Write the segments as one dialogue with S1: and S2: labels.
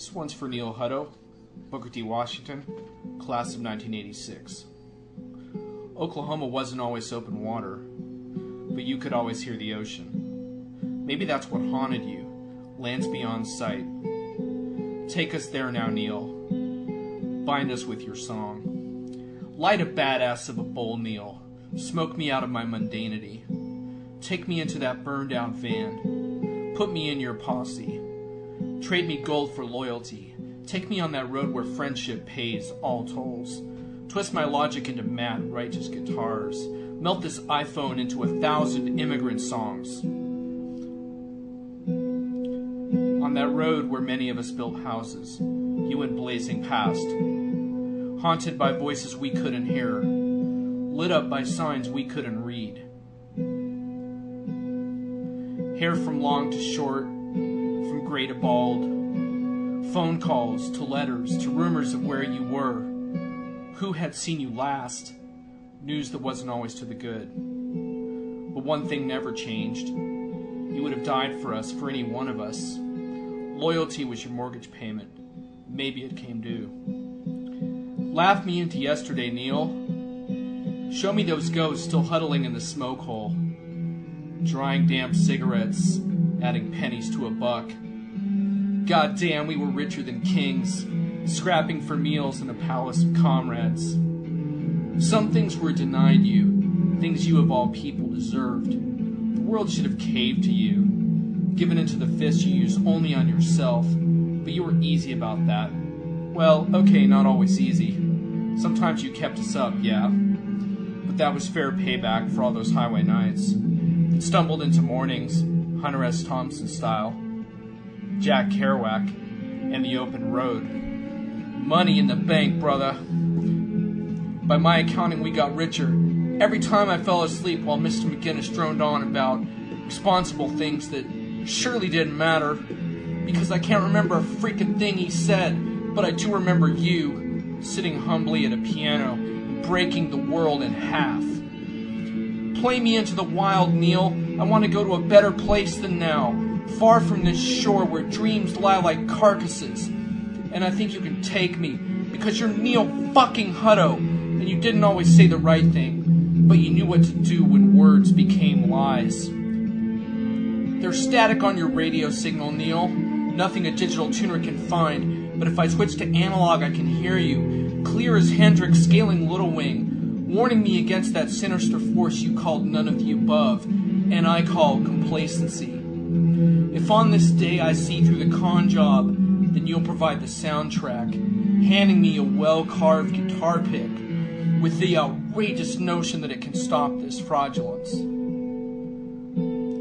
S1: This one's for Neil Hutto, Booker T. Washington, class of 1986. Oklahoma wasn't always open water, but you could always hear the ocean. Maybe that's what haunted you, lands beyond sight. Take us there now, Neil. Bind us with your song. Light a badass of a bowl, Neil. Smoke me out of my mundanity. Take me into that burned out van. Put me in your posse. Trade me gold for loyalty. Take me on that road where friendship pays all tolls. Twist my logic into mad, righteous guitars. Melt this iPhone into a thousand immigrant songs. On that road where many of us built houses, you went blazing past. Haunted by voices we couldn't hear, lit up by signs we couldn't read. Hair from long to short, from gray to bald, phone calls to letters to rumors of where you were, who had seen you last, news that wasn't always to the good. But one thing never changed. You would have died for us, for any one of us. Loyalty was your mortgage payment. Maybe it came due. Laugh me into yesterday, Neil. Show me those ghosts still huddling in the smoke hole, drying damp cigarettes, adding pennies to a buck. God damn, we were richer than kings, scrapping for meals in a palace of comrades. Some things were denied you, things you of all people deserved. The world should have caved to you, given into the fist you use only on yourself, but you were easy about that. Well, okay, not always easy. Sometimes you kept us up, yeah. But that was fair payback for all those highway nights. That stumbled into mornings, Hunter S. Thompson style. Jack Kerouac, and the open road. Money in the bank, brother. By my accounting, we got richer. Every time I fell asleep while Mr. McGinnis droned on about responsible things that surely didn't matter, because I can't remember a freaking thing he said, but I do remember you sitting humbly at a piano breaking the world in half. Play me into the wild, Neil. I want to go to a better place than now, far from this shore where dreams lie like carcasses. And I think you can take me because you're Neil fucking Hutto, and you didn't always say the right thing, but you knew what to do when words became lies. There's static on your radio signal, Neil. Nothing a digital tuner can find, but if I switch to analog, I can hear you, clear as Hendrix scaling Little Wing, warning me against that sinister force you called none of the above, and I call complacency. If on this day I see through the con job, then you'll provide the soundtrack, handing me a well carved guitar pick with the outrageous notion that it can stop this fraudulence.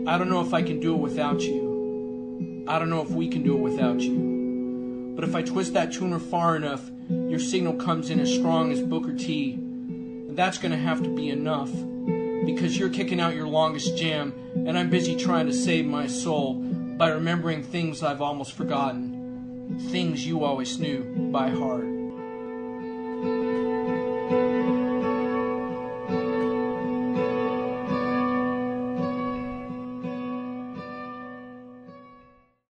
S1: I don't know if I can do it without you. I don't know if we can do it without you. But if I twist that tuner far enough, your signal comes in as strong as Booker T. And that's going to have to be enough. Because you're kicking out your longest jam, and I'm busy trying to save my soul by remembering things I've almost forgotten. Things you always knew by heart.